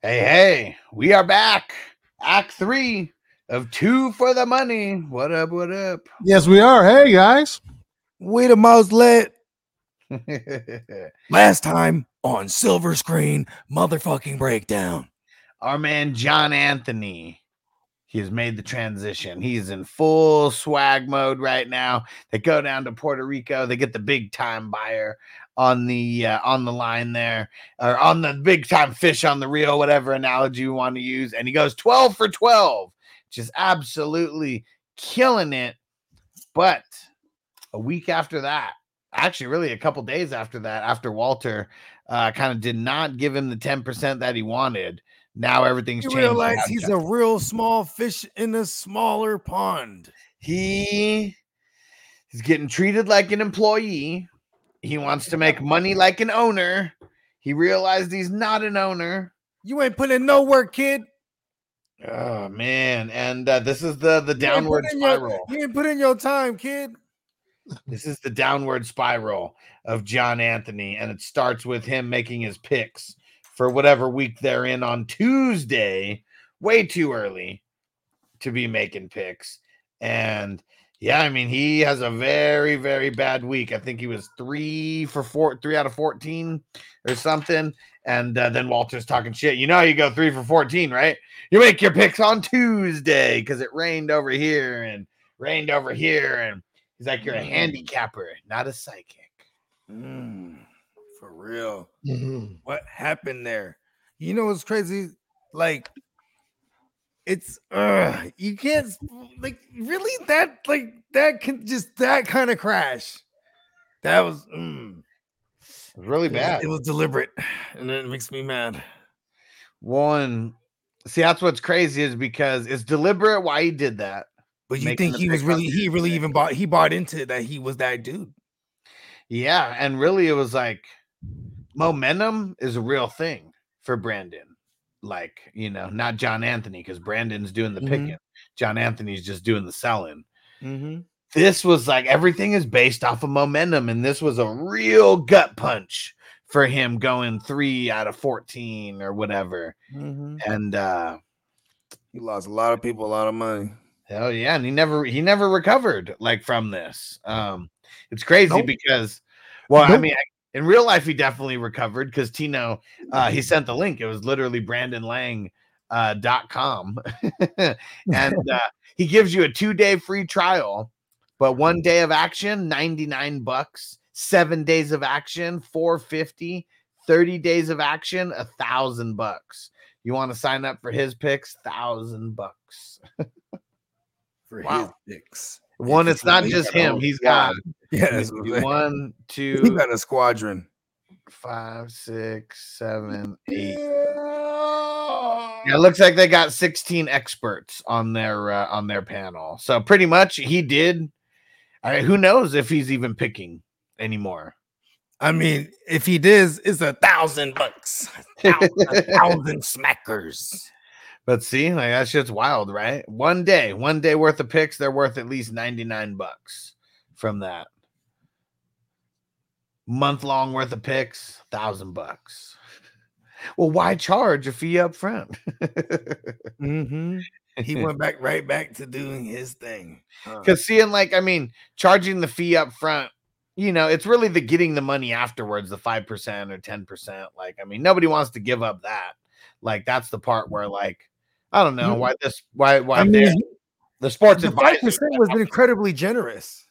Hey, hey, we are back. Act three of two for the money. What up? What up? Yes, we are. Hey guys. We the most lit. Last time on silver screen motherfucking breakdown. Our man John Anthony. He has made the transition. He's in full swag mode right now. They go down to Puerto Rico. They get the big time buyer on the uh, on the line there, or on the big time fish on the reel, whatever analogy you want to use. And he goes 12 for 12, just absolutely killing it. But a week after that, actually, really a couple days after that, after Walter uh, kind of did not give him the 10% that he wanted. Now everything's You changed. realize he's a real small fish in a smaller pond. he is getting treated like an employee. He wants to make money like an owner. He realized he's not an owner. You ain't putting in no work, kid. Oh man, and uh, this is the the You downward in your- spiral. you ain't put in your time, kid. This is the downward spiral of John Anthony, and it starts with him making his picks for whatever week they're in on Tuesday, way too early to be making picks. And yeah, I mean, he has a very, very bad week. I think he was three for four, three out of 14 or something. And uh, then Walter's talking shit. You know, you go three for 14, right? You make your picks on Tuesday because it rained over here and rained over here. And he's like, You're a Mm. handicapper, not a psychic. Mm, for real. Mm-hmm. What happened there? You know what's crazy? Like, it's uh you can't like really that like that can just that kind of crash. That was mm, It was really bad. It was deliberate, and it makes me mad. One, see, that's what's crazy is because it's deliberate why he did that. But you think he was really he really even bought he bought into that he was that dude. Yeah, and really it was like momentum is a real thing for Brandon. Like, you know, not John Anthony, because Brandon's doing the Mhm. picking. John Anthony's just doing the selling. Mm-hmm. This was like everything is based off of momentum, and this was a real gut punch for him going three out of 14 or whatever. Mm-hmm. And uh He lost a lot of people, a lot of money. Hell yeah, and he never he never recovered like from this. Um, it's crazy Nope. because, well, I Nope. mean, in real life he definitely recovered because Tino, uh, he sent the link. It was literally Brandon Lang uh, dot com, and uh, he gives you a two day free trial, but one day of action ninety nine bucks, seven days of action four fifty, 30 days of action a thousand bucks. You want to sign up for his picks? Thousand bucks. For Wow. his picks. One, it's not just him. whole He's got squad. Yeah, that's what I'm saying. one, He two, got a squadron. five, six, seven, eight. Yeah, it looks like they got 16 experts on their uh, on their panel. So pretty much he did. I who knows if he's even picking anymore? I mean, if he does, it's a thousand bucks. Thousand, a thousand smackers. But see, like that shit's wild, right? One day, one day worth of picks, they're worth at least 99 bucks from that. Month long worth of picks, thousand bucks. Well, why charge a fee up front? Mm-hmm. He went back right back to doing his thing. Huh. Because seeing, like, I mean, charging the fee up front, you know, it's really the getting the money afterwards, the 5% or 10%. Like, I mean, nobody wants to give up that. Like, that's the part where, like, I don't know why this, why, why I mean, the sports the five percent was incredibly generous.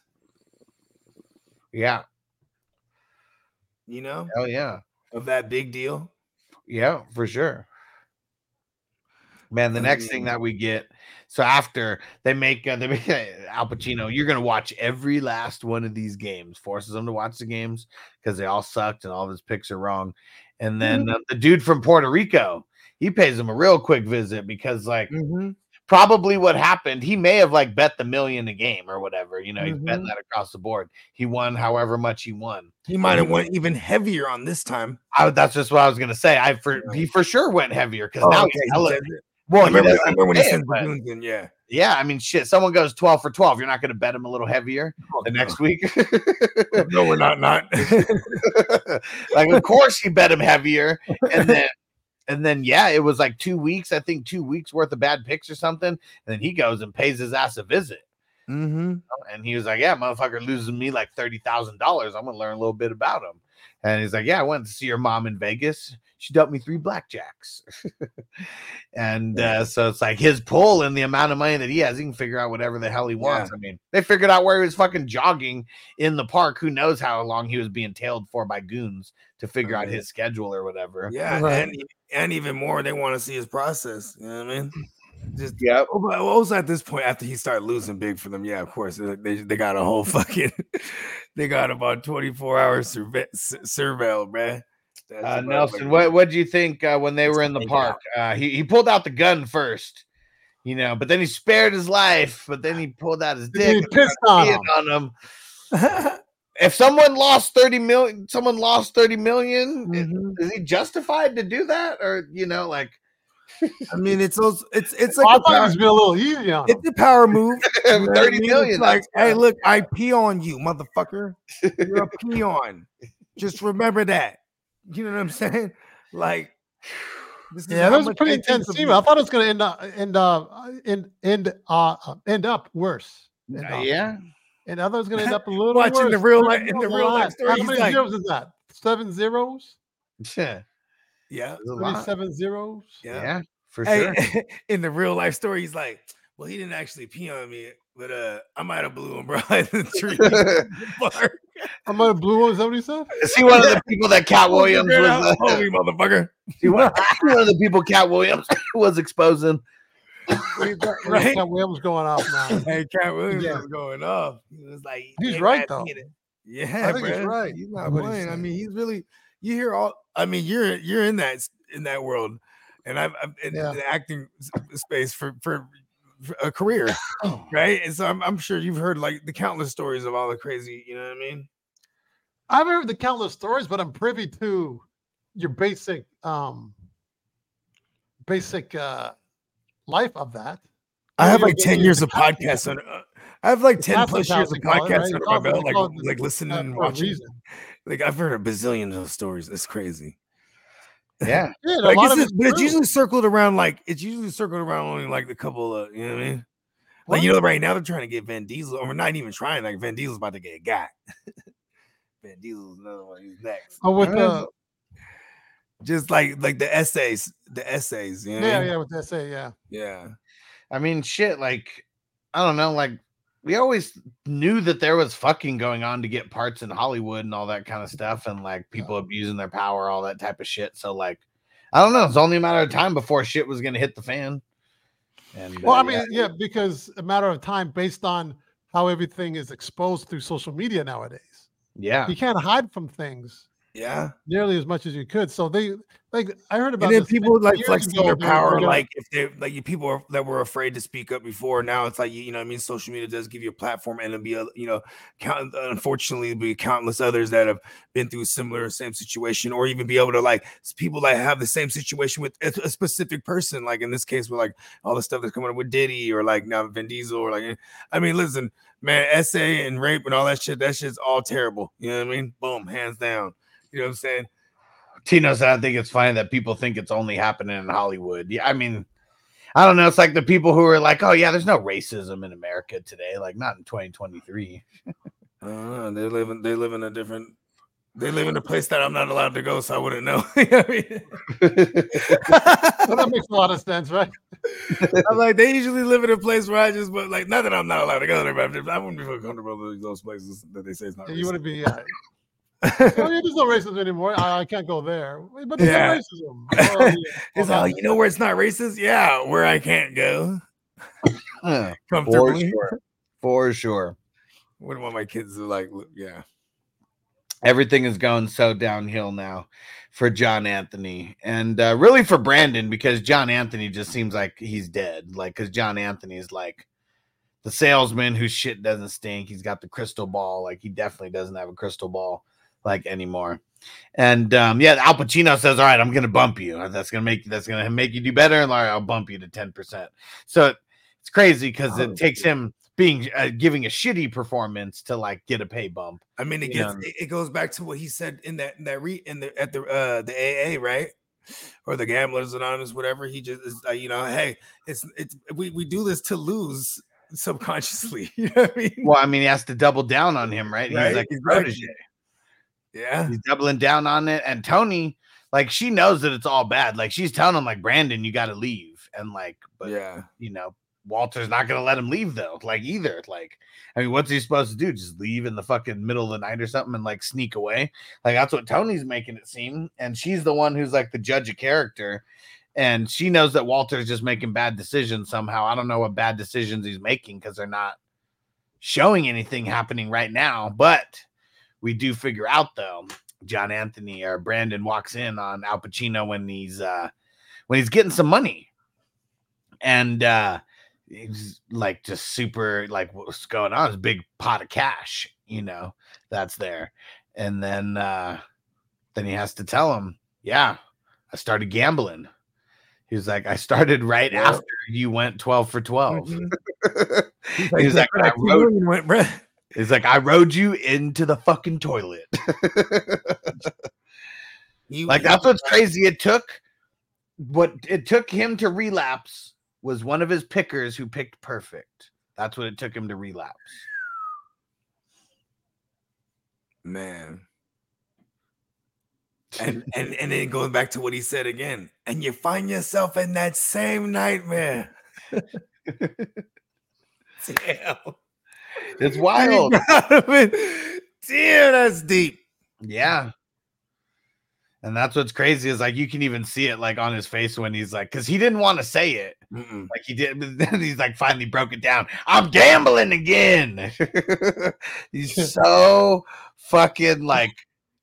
Yeah. You know, Oh, yeah. of that big deal. Yeah, for sure. Man, the next thing that we get, so after they make uh, they make uh, Al Pacino, you're gonna watch every last one of these games. Forces them to watch the games because they all sucked and all of his picks are wrong. And then uh, the dude from Puerto Rico, he pays him a real quick visit because like Mm-hmm. probably what happened, he may have like bet the million a game or whatever. You know, he's betting Mhm. that across the board. He won however much he won. He might have went even heavier on this time. I, that's just what I was gonna say. I for he for sure went heavier because Oh, now okay, he's he hella- said it. well, I remember, I remember when he say it, sent the but- goons in. Yeah. Yeah, I mean, shit. Someone goes twelve for twelve. You're not going to bet him a little heavier Oh, the no. next week. No, we're not. Not. like, of course, you bet him heavier, and then and then yeah, it was like two weeks, I think two weeks worth of bad picks or something. And then he goes and pays his ass a visit. Mm-hmm. And he was like, Yeah, motherfucker loses me like thirty thousand dollars. I'm gonna learn a little bit about him. And he's like, Yeah, I went to see your mom in Vegas. She dealt me three blackjacks. and uh, so it's like his pull and the amount of money that he has, he can figure out whatever the hell he wants. I mean, they figured out where he was fucking jogging in the park. Who knows how long he was being tailed for by goons to figure out his schedule or whatever. Yeah, Right. and and even more, they want to see his process. You know what I mean? Just yeah. Oh, but what was at this point after he started losing big for them? Yeah, of course they they, got a whole fucking they got about twenty four hours surve- surveil, man. Uh, Nelson, what what do you think uh, when they were in the park? Uh, he he pulled out the gun first, you know, but then he spared his life. But then he pulled out his dick He and pissed on him. on him. If someone lost thirty million, someone lost thirty million, i- Mhm. Is he justified to do that, or you know, like I mean, it's also it's it's Oh, like I a thought it was being a little easy on him. it's a power move. You know what I mean? million? It's like, hey, look, I pee on you, motherfucker. You're a peon. Just remember that. You know what I'm saying? Like, this is Yeah, that was a pretty intense of scene. I thought it was going to end up end up end end uh uh, end up worse. End Uh, up. yeah, and I thought it was going to end up a little Watching worse. the real life- in the real life line. story, How many like- zeros is that? Seven zeros? yeah, Yeah. There's. Twenty-seven zeros? Yeah. yeah, for Hey, sure. in the real life story, he's like, well, he didn't actually pee on me, but uh, I might have blew him, bro, in the tree. Bark. I might have blew one. Is that what he said? Is he one of the people that Katt Williams was? out, Uh, homie, motherfucker. he one one of the people Katt Williams was exposing. Right? Katt Williams going off now. Hey, Katt Williams Yeah. was going off. He was like, He's right, though. Yeah, I think he's right He's not what playing. I mean, he's really. You hear all. I mean, you're you're in that in that world, and I've, I'm in Yeah. the acting space for for a career, right? And so I'm, I'm sure you've heard like the countless stories of all the crazy. You know what I mean? I've heard the countless stories, but I'm privy to your basic um basic uh life of that. I have like 10 years of podcasts on. Uh, I have like 10 plus years of podcasts right? under my belt, like call it the- like listening Uh, and watching. Reason. Like I've heard a bazillion of those stories. It's crazy. Yeah, Yeah, and a lot it's of it's but it's usually circled around like it's usually circled around only like the couple of you know what I mean. Like you know, right now they're trying to get Van Diesel, or we're not even trying. Like Van Diesel's about to get got. Van Diesel's another one. He's next. Oh, with the Just like like the essays, the essays. You know what I yeah, mean? yeah, with SA, yeah. yeah. I mean, shit. Like, I don't know. Like, we always knew that there was fucking going on to get parts in Hollywood and all that kind of stuff, and like people abusing their power, all that type of shit. So, like, I don't know. It's only a matter of time before shit was gonna hit the fan. And Well, uh, I mean, yeah, because a matter of time based on how everything is exposed through social media nowadays. yeah, You can't hide from things Yeah. nearly as much as you could. So they like I heard about And then people like flexing their power, like if they like you people are, that were afraid to speak up before. Now it's like you, know, I mean, social media does give you a platform, and it'll be a you know, count, unfortunately, be countless others that have been through similar same situation, or even be able to like people that have the same situation with a, a specific person. Like in this case, with like all the stuff that's coming up with Diddy, or like now Vin Diesel, or like eh, I mean, listen, man, essay and rape and all that shit, that shit's all terrible. You know what I mean? Boom, hands down. You know what I'm saying? Tino said, I think it's funny that people think it's only happening in Hollywood. Yeah, I mean, I don't know. It's like the people who are like, oh, yeah, there's no racism in America today. Like, not in 2023. Uh, they live in they live in a different they live in a place that I'm not allowed to go, so I wouldn't know. You know I mean? Well, that makes a lot of sense, right? I'm like, they usually live in a place where I just, but like, not that I'm not allowed to go there, but I'm just- I wouldn't be feel comfortable in those places that they say it's not. You wouldn't be. Uh, racist. Oh, yeah, there's no racism anymore. I, I can't go there. But there's Yeah. no racism. Oh, yeah. it's Well, like, you know where it's not racist? Yeah, where I can't go Huh, For sure. For sure. Wouldn't want my kids to like, yeah. everything is going so downhill now for John Anthony and uh, really for Brandon because John Anthony just seems like he's dead. Like, because John Anthony is like the salesman whose shit doesn't stink. He's got the crystal ball. Like, he definitely doesn't have a crystal ball like anymore. And um, yeah, Al Pacino says, All right, I'm gonna bump you. That's gonna make that's gonna make you do better. And I'll bump you to 10%. So it's crazy because Oh, it takes him being uh, giving a shitty performance to like get a pay bump. I mean, it gets it, it goes back to what he said in that in that re in the at the uh the AA, right? or the gamblers anonymous, whatever. He just is like, you know, hey, it's it's we, we do this to lose subconsciously. You know what I mean? Well, I mean, he has to double down on him, right? Right, He's like his protege. Yeah. He's doubling down on it. And Toni, like, she knows that it's all bad. Like, she's telling him, like, Brandon, you got to leave. And like, but yeah. you know, Walter's not gonna let him leave though. Like either. Like, I mean, what's he supposed to do? Just leave in the fucking middle of the night or something and like sneak away? Like that's what Toni's making it seem. And she's the one who's like the judge of character. And she knows that Walter's just making bad decisions somehow. I don't know what bad decisions he's making because they're not showing anything happening right now. But we do figure out though, John Anthony or Brandon walks in on Al Pacino when he's uh when he's getting some money. And uh he's like just super like what's going on? This big pot of cash, you know, that's there. And then uh then he has to tell him, Yeah, I started gambling. He was like, I started right Yeah. after you went 12 for 12. Mhm. He was like, I "Two rode, went, bruh." He's like, I rode you into the fucking toilet. Like that's what's crazy. It took what it took him to relapse was one of his pickers who picked perfect. That's what it took him to relapse. man. And and and then going back to what he said again, and you find yourself in that same nightmare. Damn. It's wild. Damn, that's deep. Yeah. And that's what's crazy is like you can even see it like on his face when he's like, because he didn't want to say it. Mm-mm. Like he did, but then he's like finally broke it down. I'm gambling again. he's so fucking like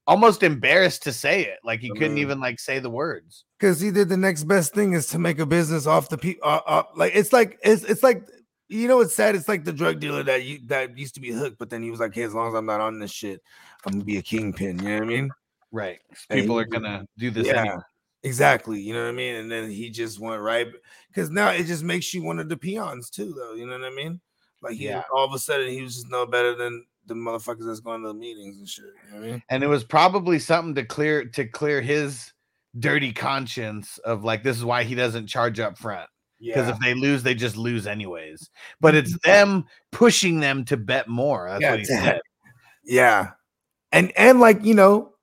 almost embarrassed to say it. Like he couldn't even like say the words. because he did the next best thing is to make a business off the people. Uh, uh, like it's like it's it's like you know it's sad. It's like the drug dealer that you that used to be hooked, but then he was like, "Hey, as long as I'm not on this shit, I'm gonna be a kingpin." You know what I mean? Right. People are gonna do this yeah, anyway. exactly. You know what I mean? And then he just went right because now it just makes you one of the peons too, though. You know what I mean? Like he Yeah. all of a sudden he was just no better than the motherfuckers that's going to the meetings and shit. You know what I mean? And it was probably something to clear to clear his dirty conscience of like this is why he doesn't charge up front. Because Yeah, if they lose, they just lose anyways. But it's mm-hmm. them pushing them to bet more. That's Yeah, what he said. yeah, and and like you know,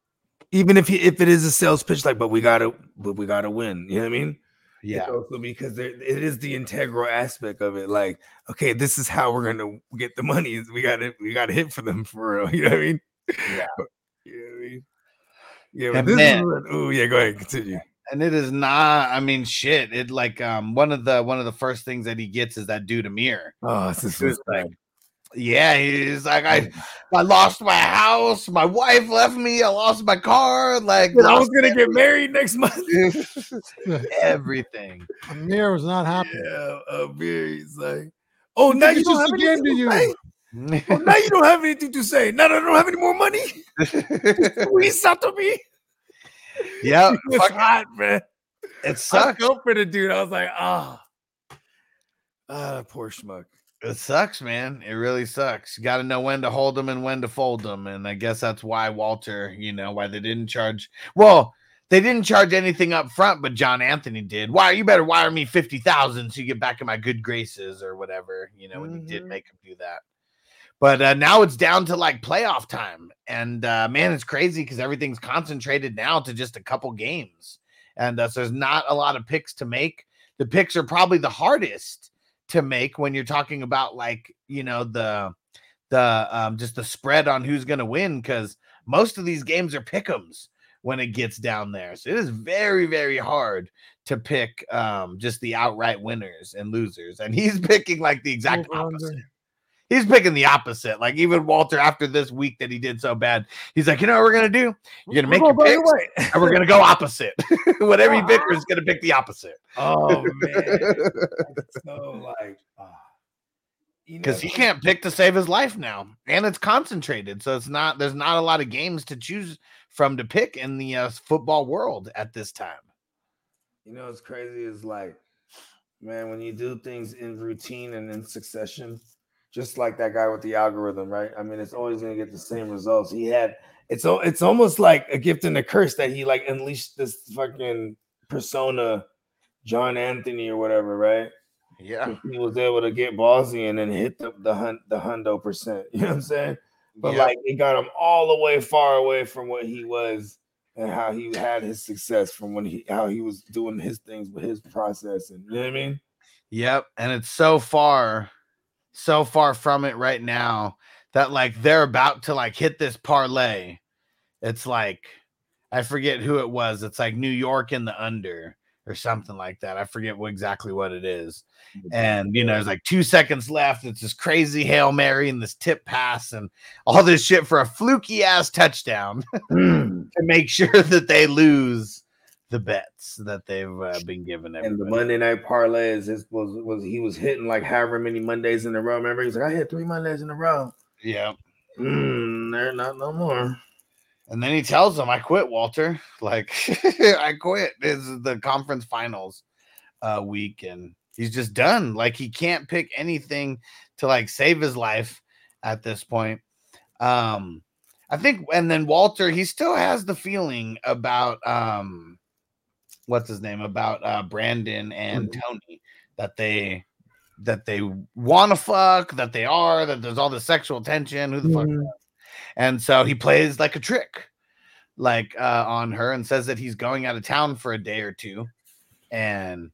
even if he, if it is a sales pitch, like, but we gotta, but we gotta win. You know what I mean? Yeah. Because there, it is the integral aspect of it. Like, okay, this is how we're gonna get the money. We got to we got to hit for them for real. You know what I mean? Yeah. You know what I mean? Yeah, but And this man- is what, oh yeah, go ahead, continue. And it is not i mean shit it like um one of the one of the first things that he gets is that dude amir Oh, this is He like yeah he's like i i lost my house my wife left me i lost my car like I was gonna get married next month. everything Amir was not happy. Yeah, Amir, he's like, oh, now think you don't just have a game anything to to you. say. Oh, now you don't have anything to say. Now that I don't have any more money. Reach out to me. Yeah It was fuck, hot, man. it I sucks. felt for the dude. I was like, ah, ah, poor schmuck. it sucks man. It really sucks. You got to know when to hold them and when to fold them and i guess that's why walter you know why they didn't charge well they didn't charge anything up front but john anthony did. Why you better wire me 50000 so you get back in my good graces or whatever you know and he did make him do that but uh, now it's down to like playoff time and uh, man it's crazy because everything's concentrated now to just a couple games and uh, so there's not a lot of picks to make. The picks are probably the hardest to make when you're talking about like you know the the um just the spread on who's going to win because most of these games are pickums when it gets down there so it is very very hard to pick um just the outright winners and losers and he's picking like the exact opposite he's picking the opposite like even walter after this week that he did so bad he's like you know what we're gonna do you're gonna make your We're going picks the other way. and we're gonna go opposite whatever you pick is gonna pick the opposite Oh man, so like, ah. Because he can't pick to save his life now, and it's concentrated, so it's not. There's not a lot of games to choose from to pick in the uh, football world at this time. You know what's crazy is like, man, when you do things in routine and in succession, just like that guy with the algorithm, right? I mean, it's always gonna get the same results. He had it's it's almost like a gift and a curse that he like unleashed this fucking persona, John Anthony or whatever, right? Yeah. He was able to get ballsy and then hit the the hun, the hundo percent. You know what I'm saying? But Yep. like it got him all the way far away from what he was and how he had his success from when he how he was doing his things with his process and you know what I mean? Yep. And it's so far, so far from it right now that like they're about to like hit this parlay. It's like I forget who it was. It's like New York in the under or something like that. I forget what exactly what it is. And you know, there's like two seconds left. It's this crazy Hail Mary and this tip pass and all this shit for a fluky ass touchdown Mm. to make sure that they lose the bets that they've uh, been given. and the. Monday night parlays this was was he was hitting like however many Mondays in a row. Remember, he's like, I hit three Mondays in a row. yeah. Mm, they're not no more. And then he tells them, I quit, Walter. Like, I quit. This is the conference finals uh, week. And he's just done. Like, he can't pick anything to like save his life at this point. Um, I think, and then Walter, he still has the feeling about um, what's his name? About uh Brandon and Mhm. Toni that they that they want to fuck, that they are, that there's all the sexual tension. Who the fuck Mhm. and so he plays like a trick like uh on her and says that he's going out of town for a day or two and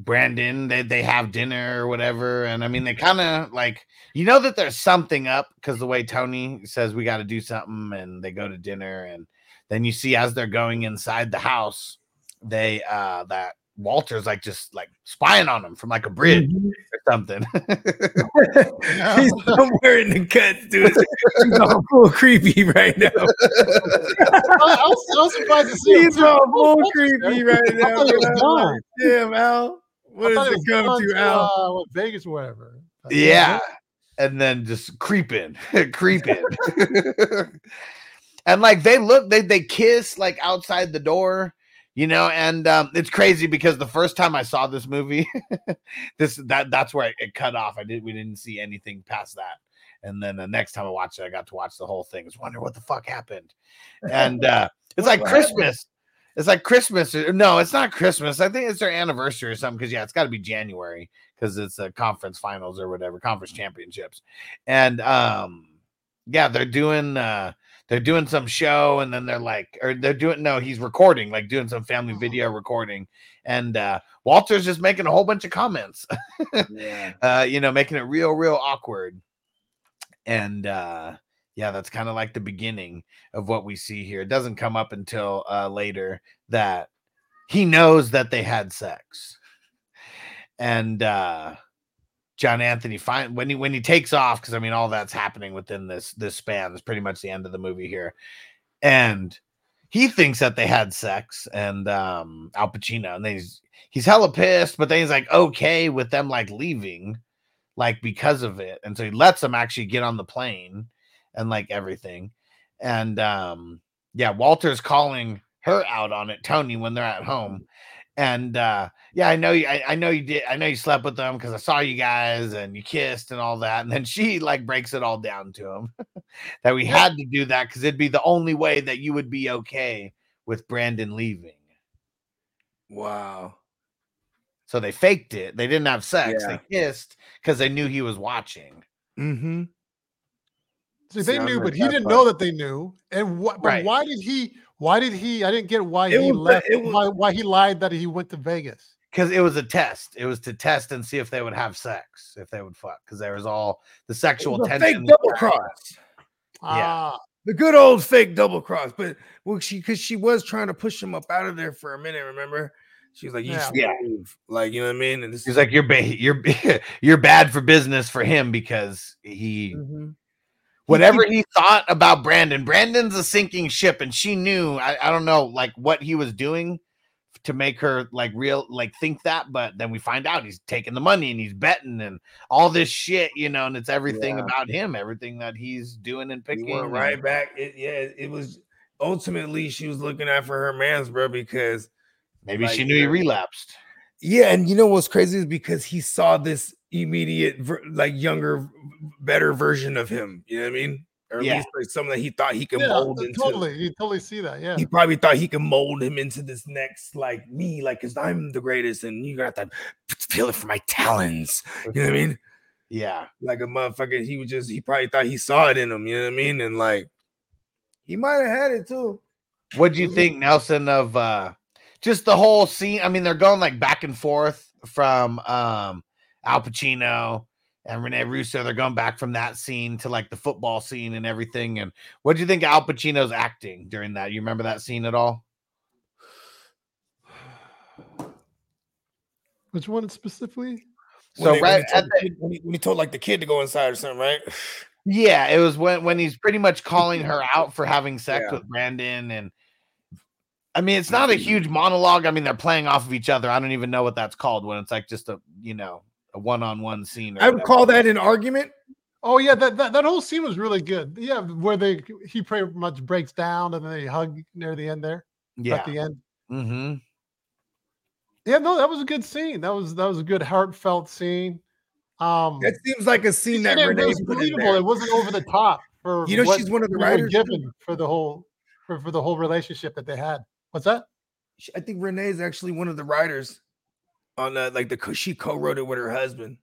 brandon they, they have dinner or whatever and i mean they kind of like you know that there's something up because the way toni says we got to do something and they go to dinner and then you see as they're going inside the house they uh that walter's like just like spying on them from like a bridge or something He's somewhere in the cuts, dude. He's all full creepy right now. I, I was, I was surprised to see him. He's too. all full creepy right now. thought it was man. gone. Damn, Al. What I is it it come to, Al? Uh, what, Vegas, or whatever. But Yeah. And then just creeping, creeping. and like they look, they they kiss like outside the door, you know, and um it's crazy because the first time I saw this movie, this that that's where it cut off. I did we didn't see anything past that. And then the next time I watched it, I got to watch the whole thing. I was wondering what the fuck happened. And uh it's like Christmas. It's like Christmas. No, it's not Christmas. I think it's their anniversary or something. Because yeah, it's got to be January because it's a conference finals or whatever, conference championships. And um, yeah, they're doing uh they're doing some show, and then they're like, or they're doing no, he's recording, like doing some family video recording, and uh Walter's just making a whole bunch of comments, Yeah. uh, you know, making it real, real awkward. And uh yeah, that's kind of like the beginning of what we see here. It doesn't come up until uh later that he knows that they had sex. And uh John Anthony find when he when he takes off because I mean all that's happening within this this span is pretty much the end of the movie here, and he thinks that they had sex and um Al Pacino and then he's he's hella pissed, but then he's like okay with them like leaving, like because of it, and so he lets them actually get on the plane and like everything, and um yeah, Walter's calling her out on it, Toni, when they're at home, and uh yeah, I know you. I, I know you did. I know you slept with them because I saw you guys and you kissed and all that. And then she like breaks it all down to him that we had to do that because it'd be the only way that you would be okay with Brandon leaving. Wow. So they faked it. They didn't have sex. Yeah. They kissed because they knew he was watching. Mm-hmm. See, they Sound knew, like but he didn't part. know that they knew. And what? But Right. why did he? Why did he? I didn't get why It he was- left. it was- why, why he lied that he went to Vegas. Because it was a test. It was to test and see if they would have sex, if they would fuck. Because there was all the sexual fake tension. double cross. Ah, The good old fake double cross. But well, she because she was trying to push him up out of there for a minute, remember? She was like, You Yeah. should leave. Like, you know what I mean? And this He's like, you're ba- you're you're bad for business for him because he Mhm. Whatever he thought about Brandon. Brandon's a sinking ship, and she knew. I, I don't know, like what he was doing to make her like real, like think that. But then we find out he's taking the money and he's betting and all this shit, you know. And it's everything Yeah. about him, everything that he's doing and We picking. and- right back. It, yeah, it was ultimately she was looking out for her man's bro because Maybe she knew he relapsed. yeah, and you know what's crazy is because he saw this immediate, ver- like younger, better version of him. You know what I mean? or at Yeah. least like something that he thought he could Yeah, mold into. totally. You totally see that. Yeah. He probably thought he could mold him into this next like me, like because I'm the greatest, and you got to feel it for my talons. You know what I mean? Yeah. Like a motherfucker, he was just he probably thought he saw it in him. You know what I mean? And like he might have had it too. What do you think, Nelson, of uh just the whole scene? I mean, they're going like back and forth from um Al Pacino and Rene Russo. They're going back from that scene to like the football scene and everything. And what do you think Al Pacino's acting during that? You remember that scene at all? Which one specifically? So when, they- when right he told at the kid, when, he, when he told like the kid to go inside or something, right? Yeah, it was when when he's pretty much calling her out for having sex Yeah. with Brandon and I mean it's not a huge monologue. I mean they're playing off of each other. I don't even know what that's called when it's like just a you know a one-on-one scene. I would whatever. call that an argument. Oh yeah, that, that that whole scene was really good. Yeah, where they he pretty much breaks down and then they hug near the end there. yeah. At the end. Mm-hmm. Yeah, no, that was a good scene. That was that was a good heartfelt scene. Um That seems like a scene that and it Rene was put in believable. there. It wasn't over the top for You know, what she's one of the we writers. given for the whole for, for the whole relationship that they had. What's that? I think Rene is actually one of the writers on that. Like the she co-wrote it with her husband.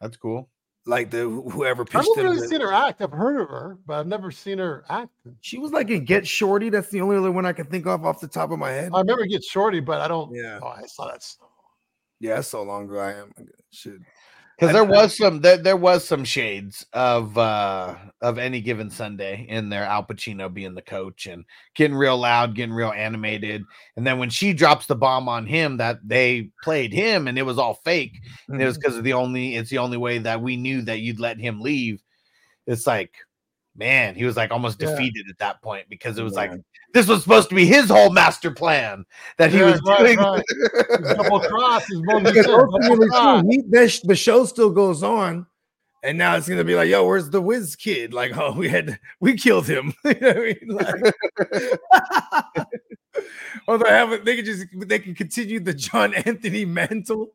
That's cool. Like the wh- whoever I've never really seen her act. I've heard of her, but I've never seen her act. She was like in Get Shorty. That's the only other one I can think of off the top of my head. I remember Get Shorty, but I don't. Yeah. Oh, I saw that. Yeah, that's so long ago. I am. Shit. Because there was some there, there was some shades of uh of any given Sunday in there, Al Pacino being the coach and getting real loud, getting real animated. And then when she drops the bomb on him that they played him and it was all fake, and it was Mm-hmm. because of the only it's the only way that we knew that you'd let him leave. It's like, man, he was like almost Yeah. defeated at that point because it was like Yeah. This was supposed to be his whole master plan that he Yeah, was right, doing. right. double cross is Because double ultimately, cross. he, the, the show still goes on, and now it's gonna be like, "Yo, where's the whiz kid?" Like, oh, we had we killed him. you know what I mean? Like, or they haven't. They can just they can continue the John Anthony mantle.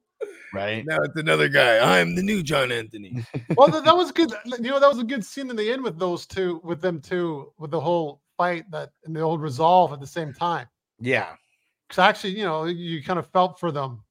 right. Now it's another guy. I'm the new John Anthony. well, that, that was good. You know, that was a good scene in the end with those two, with them two, with the whole fight that and the old resolve at the same time. Yeah. Because actually, you know, you kind of felt for them.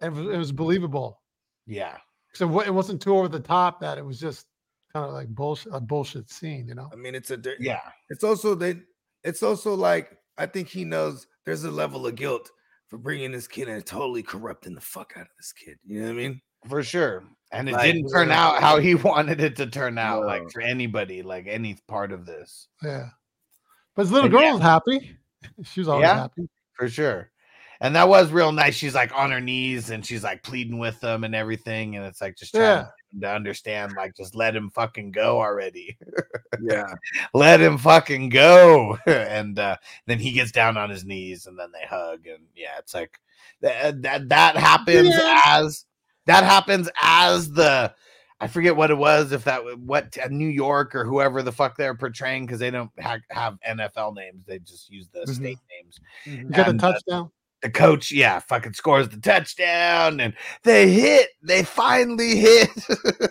It was, it was believable. Yeah. So it wasn't too over the top that it was just kind of like bullshit, a bullshit scene, you know? I mean, it's a di- Yeah. It's also that it's also like I think he knows there's a level of guilt for bringing this kid and totally corrupting the fuck out of this kid. You know what I mean? for sure. And it Like, didn't turn out how he wanted it to turn out, No. like for anybody, like any part of this, Yeah. But his little And girl yeah. was happy. She was always Yeah. happy. for sure. And that was real nice. She's like on her knees and she's like pleading with them and everything. And it's like just trying Yeah. to, to understand, like just let him fucking go already. Yeah. let him fucking go. and uh, then he gets down on his knees and then they hug. And yeah, it's like that that, that happens Yeah. as that happens as the I forget what it was, if that what uh, New York or whoever the fuck they're portraying because they don't ha- have NFL names, they just use the Mhm. state names. You got the And, uh, touchdown. The coach, yeah, fucking scores the touchdown, and they hit. They finally hit.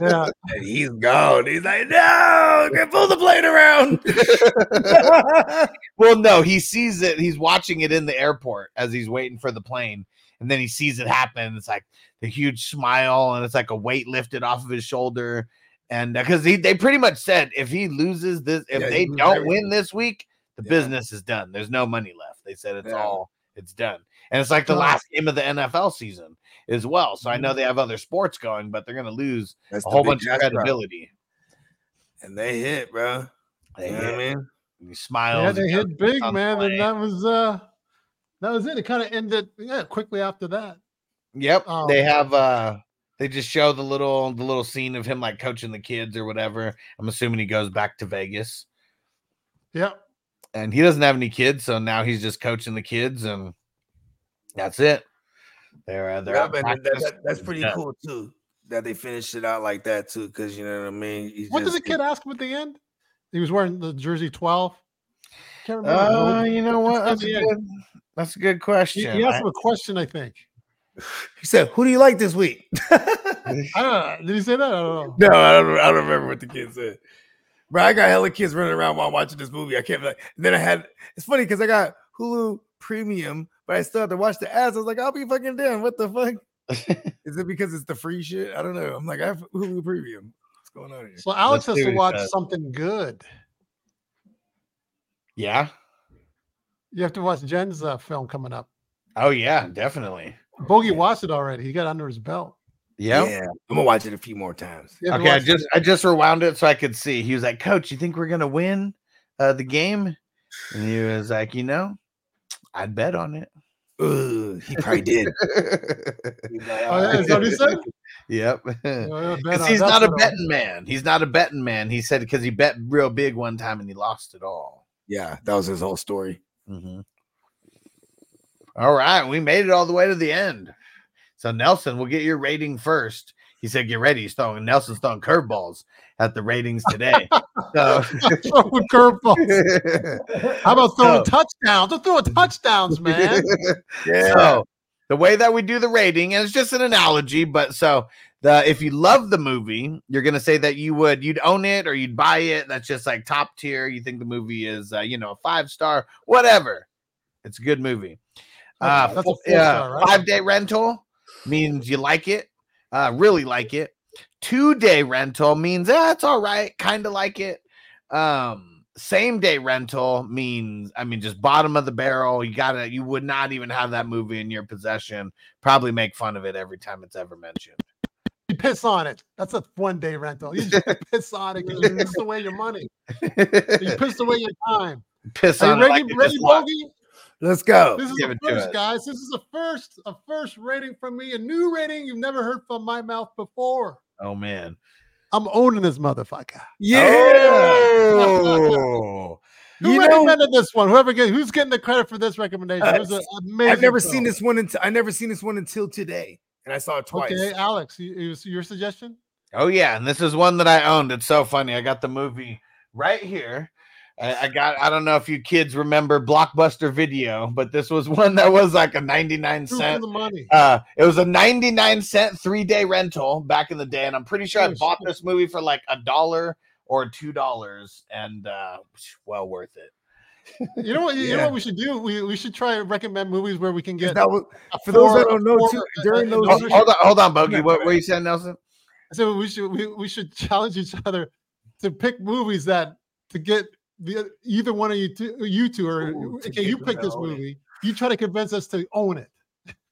Yeah. And he's gone. He's like, no, get pull the plane around. well, no, he sees it. He's watching it in the airport as he's waiting for the plane, and then he sees it happen. It's like the huge smile, and it's like a weight lifted off of his shoulder. And because he, they pretty much said if he loses this, if Yeah, they don't win this week, the Yeah. business is done. There's no money left. They said it's Yeah. all it's done, and it's like the last game of the NFL season as well. So I know Mm-hmm. they have other sports going, but they're going to lose That's a whole bunch of credibility. And they hit, bro. They you know what I hit. mean? He smiles. Yeah, they hit big, man. And that was uh that was it. It kind of ended yeah, quickly after that. Yep. Um, they have uh they just show the little the little scene of him like coaching the kids or whatever. I'm assuming he goes back to Vegas. Yep. And he doesn't have any kids, so now he's just coaching the kids and that's it. They're uh, they're Yeah, man, that- that- that's pretty Yeah. cool too. That they finished it out like that too, because you know what I mean. He's What did the just- kid ask him at the end? He was wearing the jersey 12. Can't remember. Uh, you know what? That's That's a good, that's a good he, question. he asked I- him a question, I think. He said, "Who do you like this week?" I don't know. Did he say that? I don't know. no, I don't. I don't remember what the kid said. bro, I got hella kids running around while I'm watching this movie. I can't be like, and then I had it's funny because I got Hulu premium, but I still have to watch the ads. I was like, I'll be fucking damn. What the fuck? Is it because it's the free shit? I don't know. I'm like, I have Hulu premium. What's going on here? So Alex Let's has to watch says. something good. Yeah. You have to watch Jen's uh, film coming up. Oh yeah, definitely. Bogey watched it already. He got under his belt. Yep. Yeah, I'm gonna watch it a few more times. You Okay, I watch- just I just rewound it so I could see. He was like, "Coach, you think we're gonna win uh, the game?" And he was like, "You know, I'd bet on it." Ugh, he probably did. Oh, yeah, is that what he said? yep. Yeah, bet Because he's not a betting man. He's not a betting man. He said because he bet real big one time and he lost it all. Yeah, that was his whole story. Mhm. All right, we made it all the way to the end. So Nelson, we'll get your rating first. He said, "Get ready." He's throwing Nelson's throwing curveballs at the ratings today. so, Throwing curveballs. How about throwing So- touchdowns? Throw touchdowns, man. Yeah, So the way that we do the rating, and it's just an analogy, but so the if you love the movie, you're gonna say that you would you'd own it or you'd buy it. That's just like top tier. You think the movie is uh, you know a five star, whatever. It's a good movie. Uh, Okay, that's a fo- yeah, star, right? five day rental means you like it, uh, really like it. Two day rental means that's all right, kind of like it. Um, same day rental means, I mean, just bottom of the barrel. You gotta, you would not even have that movie in your possession. Probably make fun of it every time it's ever mentioned. You piss on it. That's a one day rental. You just piss on it because you pissed away your money. You pissed away your time. Piss Are on you it ready, like ready. Bogey? let's go. This is Give a it to first, guys. This is a first, a first rating from me, a new rating you've never heard from my mouth before. Oh man. I'm owning this motherfucker. Yeah. Who You know, recommended this one? Whoever get who's getting the credit for this recommendation? Uh, it was an amazing. I've never film. seen this one until I never seen this one until today, and I saw it twice. Okay, Alex, you, it was your suggestion. Oh yeah, and this is one that I owned. It's so funny. I got the movie right here. I, I got. I don't know if you kids remember Blockbuster Video, but this was one that was like a ninety-nine cent. the money? Uh, it was a ninety-nine cent three-day rental back in the day, and I'm pretty sure I bought this movie for like a dollar or two dollars, and uh, well worth it. You know what? You know what we should do? We we should try and recommend movies where we can get. That was, a for those that don't know, four- too, uh, during uh, those- Oh, hold on, hold on, Bogey. Yeah, What were you saying, Nelson? So we should we, we should challenge each other to pick movies that to get the either one of you two you two or Ooh, okay, you pick this own movie. You try to convince us to own it.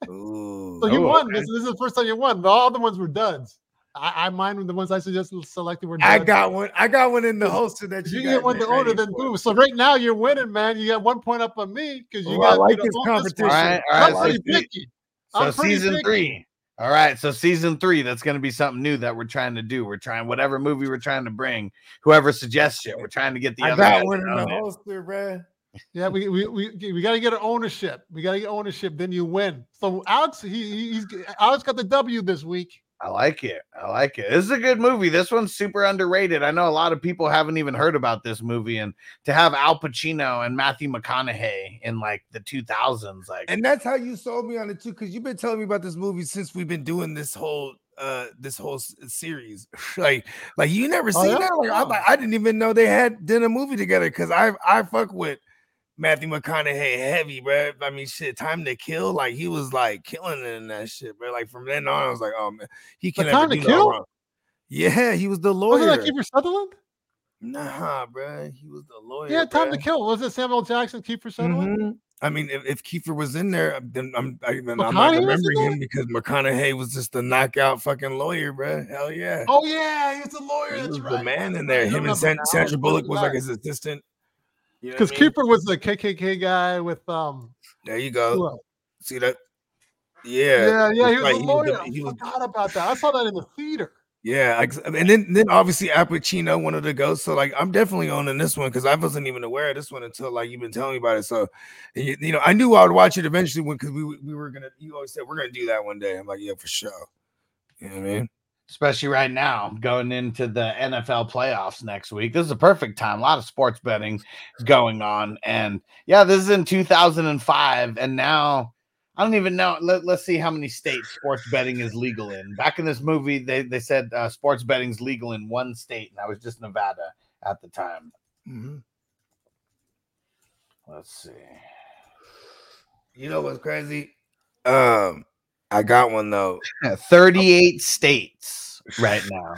Ooh. So you Oh, won. okay. This, this is the first time you won. All the ones were duds. I, I mine were the ones I suggested selected were. I got one. I got one in the holster that you, you get one the own it, then boom. So right now you're winning, man. You got one point up on me because you I got like this competition. All right, all I'm right. So, pretty picky. so I'm pretty season picky. three. All right, so season three, that's going to be something new that we're trying to do. We're trying whatever movie we're trying to bring, whoever suggests it, we're trying to get the I other guys got one in the it. holster, bruh. Yeah, we we we, we got to get an ownership. We got to get ownership. Then you win. So Alex, he he- he's Alex got the W this week. I like it. I like it. This is a good movie. This one's super underrated. I know a lot of people haven't even heard about this movie, and to have Al Pacino and Matthew McConaughey in like the 2000s, like And that's how you sold me on it too, because you've been telling me about this movie since we've been doing this whole uh this whole series. like, like you never Oh, seen yeah? that? Like, I, Oh. like, I didn't even know they had done a movie together because I I fuck with Matthew McConaughey heavy, bro. I mean, shit, Time to Kill, like he was like killing it in that shit, bro. Like from then on, I was like, oh man, he The can Time to no Kill? Yeah, he was the lawyer. Wasn't that Kiefer Sutherland? Nah, bro, he was the lawyer. Yeah, Time to. Kill. Was it Samuel Jackson, Kiefer Sutherland? Mhm. I mean, if, if Kiefer was in there, then I'm I, I'm not remembering him because McConaughey was just the knockout fucking lawyer, bro. Hell yeah, Oh yeah, he's a lawyer. he That's was right. the man in there. Him and San. Sandra Bullock was like his assistant. You know what I Kiefer mean? was the KKK guy with um. There you who go. else? See that? Yeah, Yeah, yeah, he was right, a he was the- he I forgot about that. I saw that in the theater. yeah. And then then obviously Al Pacino, one of the. So like, I'm definitely owning this one because I wasn't even aware of this one until like you've been telling me about it. So and you, you know, I knew I would watch it eventually when because we we were gonna. You always said we're gonna do that one day. I'm like, yeah, for sure. You know what I mean? Especially right now going into the NFL playoffs next week. This is a perfect time. A lot of sports betting is going on. And yeah, this is in 2005. And now I don't even know. Let, us see how many states sports betting is legal in. Back in this movie, they, they said uh, sports betting is legal in one state, and that was just Nevada at the time. Mhm. Let's see. You know what's crazy? Um, I got one though. 38 states right now.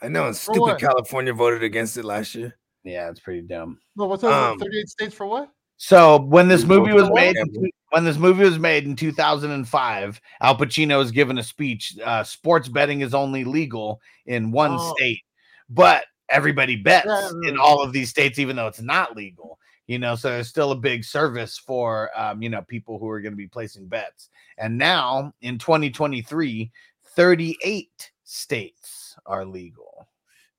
I know, and stupid what? California voted against it last year. Yeah, it's pretty dumb. No, what's that? Um, 38 states for what? So when this movie was made, in when this movie was made in 2005, Al Pacino was given a speech. Uh, sports betting is only legal in one Oh. state, but everybody bets Yeah, in all of these states, even though it's not legal. You know, so there's still a big service for um, you know people who are going to be placing bets. And now in 2023, 38 states are legal.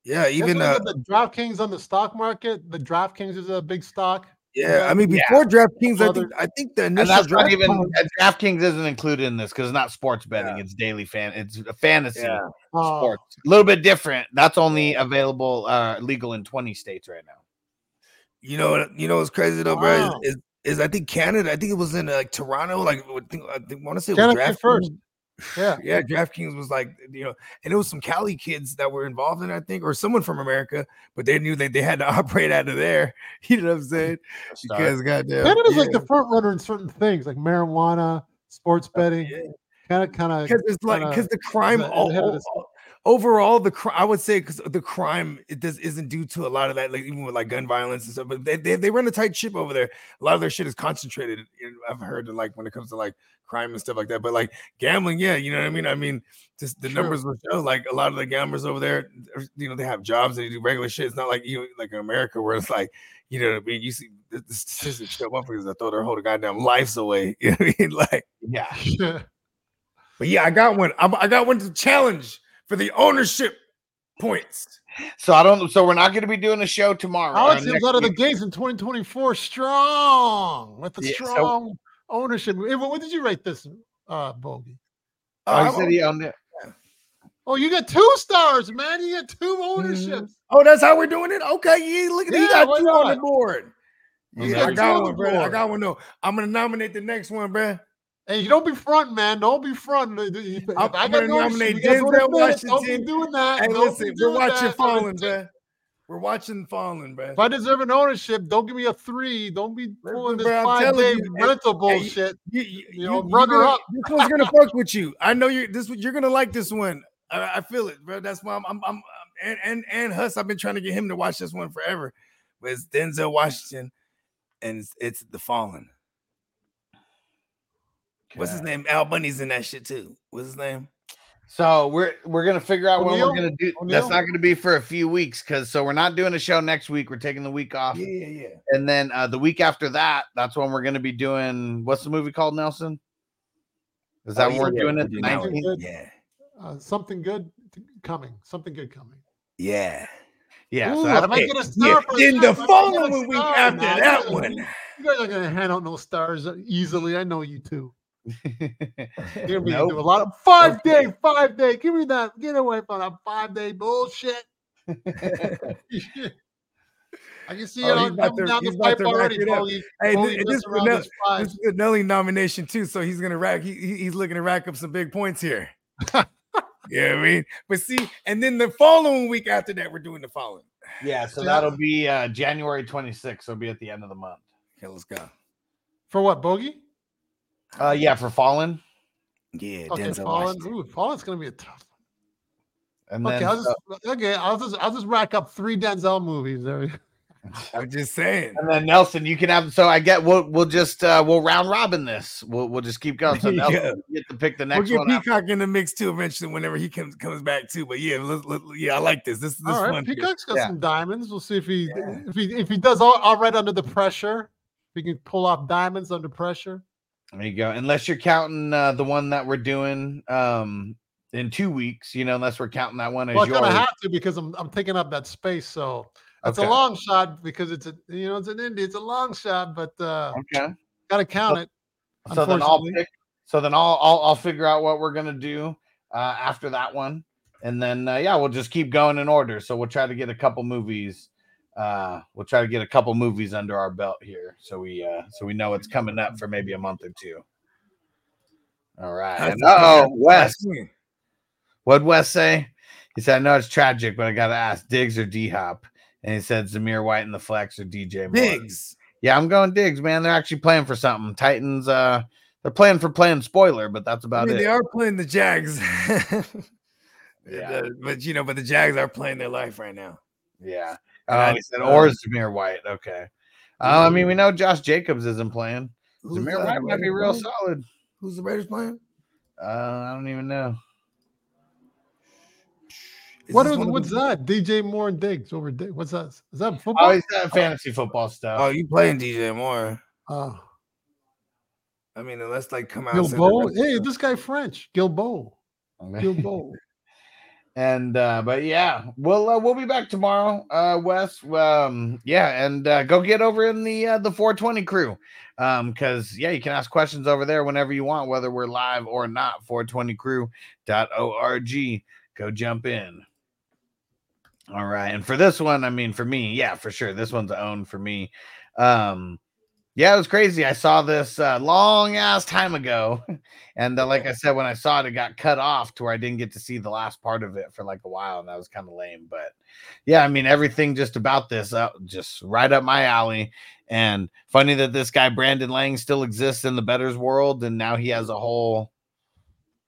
Yeah, Even even uh, the DraftKings on the stock market. The DraftKings is a big stock. yeah. I mean, Yeah. before DraftKings, I think I think the And initial that's not draft even fund- DraftKings isn't included in this because it's not sports betting; Yeah. it's daily fan, it's a fantasy. Yeah. Oh, sports. A little bit different. That's only available uh legal in 20 states right now. You know, what- you know what's crazy though, bro? Is, is is I think Canada. I think it was in like Toronto. Like I think I think, want to say it was Canada DraftKings. first. Yeah. Yeah, DraftKings was like, you know, and it was some Cali kids that were involved in, it, I think, or someone from America, but they knew that they had to operate out of there. You know what I'm saying? Because goddamn, Canada's like the front runner in certain things, like marijuana, sports betting. Yeah. Kind of, kind of. because it's like because the crime the- o- ahead of o- this- o- overall the crime i would say because the crime it does isn't due to a lot of that like even with like gun violence and stuff but they, they, they run a tight ship over there a lot of their shit is concentrated i've heard like when it comes to like crime and stuff like that but like gambling yeah you know what i mean i mean just the True. numbers will show like a lot of the gamblers over there you know they have jobs they do regular shit it's not like you like in america where it's like you know what I mean? You see the, the statistics show up because they throw their whole goddamn lives away. You know what I mean? Like, Yeah. Yeah. but yeah, I got one. I'm, I got one to challenge for the ownership points. So I don't so we're not going to be doing a show tomorrow. Alex or is next out of the week. gates in 2024 strong with the Yeah, so- strong ownership. Hey, What what did you rate this, uh, Bogey? Oh, I'm- said he owned it. Oh, you got two stars, man. You got two Mm-hmm. ownerships. Oh, that's how we're doing it. Okay, yeah, look at it. Yeah, You got why two on the board. You Yeah, got I got one, bro. I got one. though. I'm gonna nominate the next one, bro. Hey, you don't be front, man. Don't be front. If if I'm- I I'm got nominate you guys wanna Denzel it, Don't be doing that. Hey, Don't listen, we're watching that. Fallen, bro. We're watching Fallen, bro. If I deserve an ownership, don't give me a three. Don't be pulling this five day you, rental hey, bullshit. You, you, You know, you- runner gonna- up. This one's gonna fuck with you. I know you're this. You're gonna like this one. I, I feel it, bro. That's why I'm. I'm. I'm and and and Huss. I've been trying to get him to watch this one forever. But it's Denzel Washington, and it's, it's The Fallen. What's his name? Al Bunny's in that shit too. What's his name? So we're we're gonna figure out when O'Neal? we're gonna do. O'Neal? That's not gonna be for a few weeks because so we're not doing a show next week. We're taking the week off, Yeah, yeah, yeah. and then uh, the week after that, that's when we're gonna be doing. What's the movie called, Nelson? Is that Oh, when yeah, we're yeah, doing we're it? doing The 19th? Yeah, Uh, something good coming. Something good coming. yeah. Yeah. Ooh, so I that's might it. get a star for Then that. the I might get a following week after man. that You one. You guys are gonna hand out no stars easily. I know you two. You're Nope. do a lot of five Okay. day, five day. Give me that. Get away from that five day bullshit. I can see Oh, it on, coming to- down the pipe already, Hey, Bogey this, is this is the Nelly nomination too, so he's gonna rack. He, he- he's looking to rack up some big points here. yeah, I mean, but see, and then the following week after that, we're doing the following. Yeah. So Yeah. that'll be uh, January 26th. So it'll be at the end of the month. Okay, let's go. For what, Bogey? Uh, yeah, for Fallen, Yeah, Okay, Denzel Fallen. Washington. Ooh, Fallen's gonna be a tough. and one. Okay, then I'll so- just okay. I'll just I'll just rack up three Denzel movies. There. I'm just saying. And then Nelson, you can have. So I get. We'll we'll just uh we'll round robin this. We'll we'll just keep going. So Nelson, go. you get to pick the next We'll get one. after- Peacock in the mix too eventually whenever he comes comes back too. But yeah, let, let- yeah, I like this. This this All right, one. here. Peacock's got Yeah. some diamonds. We'll see if he Yeah. if he if he does all, all right under the pressure. If he can pull off diamonds under pressure. There you go. Unless you're counting uh, the one that we're doing um in two weeks, you know, unless we're counting that one as Well, yours. gonna have to because I'm I'm taking up that space. So it's Okay. a long shot because it's a you know it's an indie. It's a long shot, but uh okay. gotta count it. So then I'll pick. So then I'll I'll, I'll figure out what we're gonna do uh, after that one, and then uh, yeah, we'll just keep going in order. So we'll try to get a couple movies. Uh, we'll try to get a couple movies under our belt here, so we uh, so we know it's coming up for maybe a month or two. All right. Oh, Wes, what'd Wes say? He said, "I know it's tragic, but I gotta ask: Diggs or D Hop?" And he said Zamir White and the Flex or DJ. Diggs. Yeah, I'm going Diggs, man. They're actually playing for something. Titans, uh, they're playing for playing spoiler, but that's I about mean, it. they are playing the Jags. Yeah. Uh, but you know, but the Jags are playing their life right now. Yeah. And Oh, I- he said or um, Zamir White. Okay. Uh, I mean, we know Josh Jacobs isn't playing. Who's Zamir White might be real playing? solid. Who's the Raiders playing? Uh, I don't even know. Is What this is one of what's the- that? DJ Moore and Diggs over Diggs. What's that? Is that Oh, football? he's got fantasy football stuff. Oh, you playing DJ Moore? Oh. I mean, unless like come out. and Gilbo. Hey, this guy French. Gilbo. Gilbo. And uh but yeah we'll uh, we'll be back tomorrow uh wes. Um yeah and uh go get over in the uh the 420 crew. Um because yeah you can ask questions over there whenever you want whether we're live or not 420crew.org go jump in. All right and for this one i mean for me yeah for sure this one's owned for me. Um yeah it was crazy i saw this uh long ass time ago and uh, like I said, when I saw it, it got cut off to where I didn't get to see the last part of it for like a while, and that was kind of lame. But yeah, I mean, everything just about this, uh, just right up my alley. And funny that this guy Brandon Lang still exists in the betters world, and now he has a whole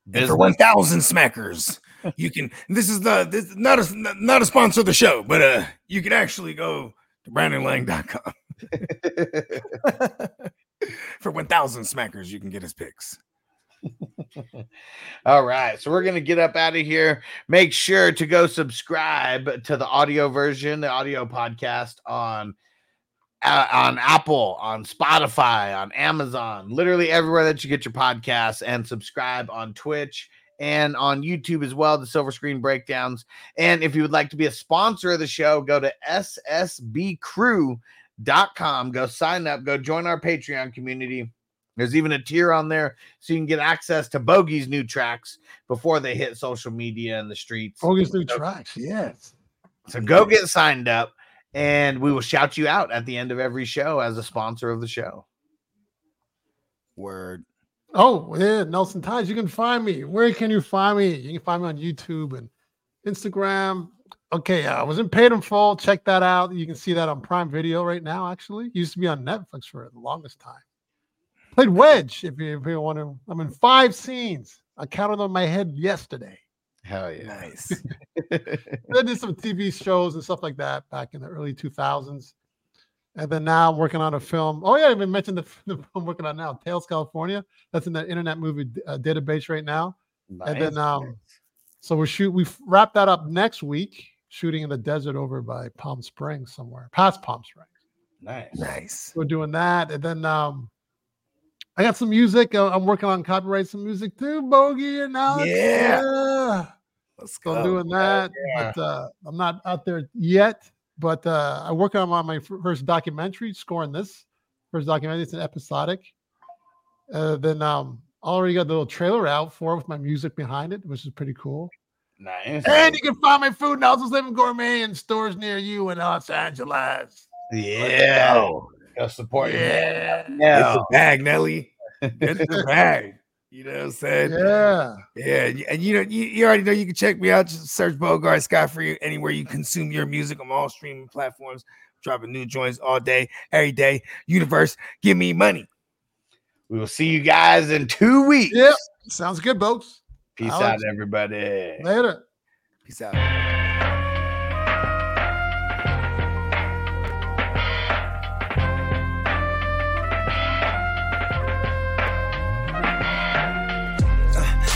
business. for one thousand smackers, you can. This is the this not a not a sponsor of the show, but uh, you can actually go to brandonlang.com. for one thousand smackers, you can get his picks. All right, so we're gonna get up out of here. Make sure to go subscribe to the audio version, the audio podcast on uh, on Apple, on Spotify, on Amazon, literally everywhere that you get your podcasts, and subscribe on Twitch and on YouTube as well. The Silver Screen Breakdowns. And if you would like to be a sponsor of the show, go to ssbcrew.com. Go sign up. Go join our Patreon community. There's even a tier on there so you can get access to Bogey's new tracks before they hit social media and the streets. Bogey's new tracks. Yes. So go get signed up and we will shout you out at the end of every show as a sponsor of the show. Word. Oh, yeah, Nelson Times. You can find me. Where can you find me? You can find me on YouTube and Instagram. Okay, I was in Paid in Full. Check that out. You can see that on Prime Video right now, actually. Used to be on Netflix for the longest time. Played Wedge, if you, if you want to. I'm in five scenes. I counted on my head yesterday. Hell yeah. Nice. I did some TV shows and stuff like that back in the early 2000s. And then now I'm working on a film. Oh, yeah, I even mentioned the, the film I'm working on now, Tales California. That's in the Internet Movie uh, Database right now. Nice. And then, um, so we're shoot. We wrap that up next week, shooting in the desert over by Palm Springs somewhere, past Palm Springs. nice. nice. We're doing that, and then um, I got some music. uh, I'm working on copyright some music too, Bogey and Alex. Yeah. yeah. Let's go. I'm doing that, yeah. but uh, I'm not out there yet. But uh, I'm working on my, my first documentary, scoring this first documentary. It's an episodic. Uh, then um, I already got the little trailer out for it with my music behind it, which is pretty cool. Nice. And you can find my food now. It's Living Gourmet in stores near you in Los Angeles. yeah. Go support your Yeah. it's a bag, Nelly. It's a bag. You know what I'm saying? Yeah. Yeah, and you- and you know, you, you already know you can check me out. Just search Bogard Scott Free anywhere you consume your music on all streaming platforms. Dropping new joints all day, every day. Universe, give me money. We will see you guys in two weeks. Yep. Sounds good, folks. Peace Alex. out, everybody. Later. Peace out.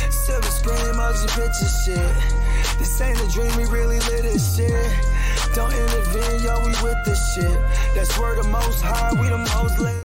Silver screen emoji picture shit. This ain't a dream, we really live this shit. Don't intervene, yo, we with this shit. That's where the most high, we the most lit.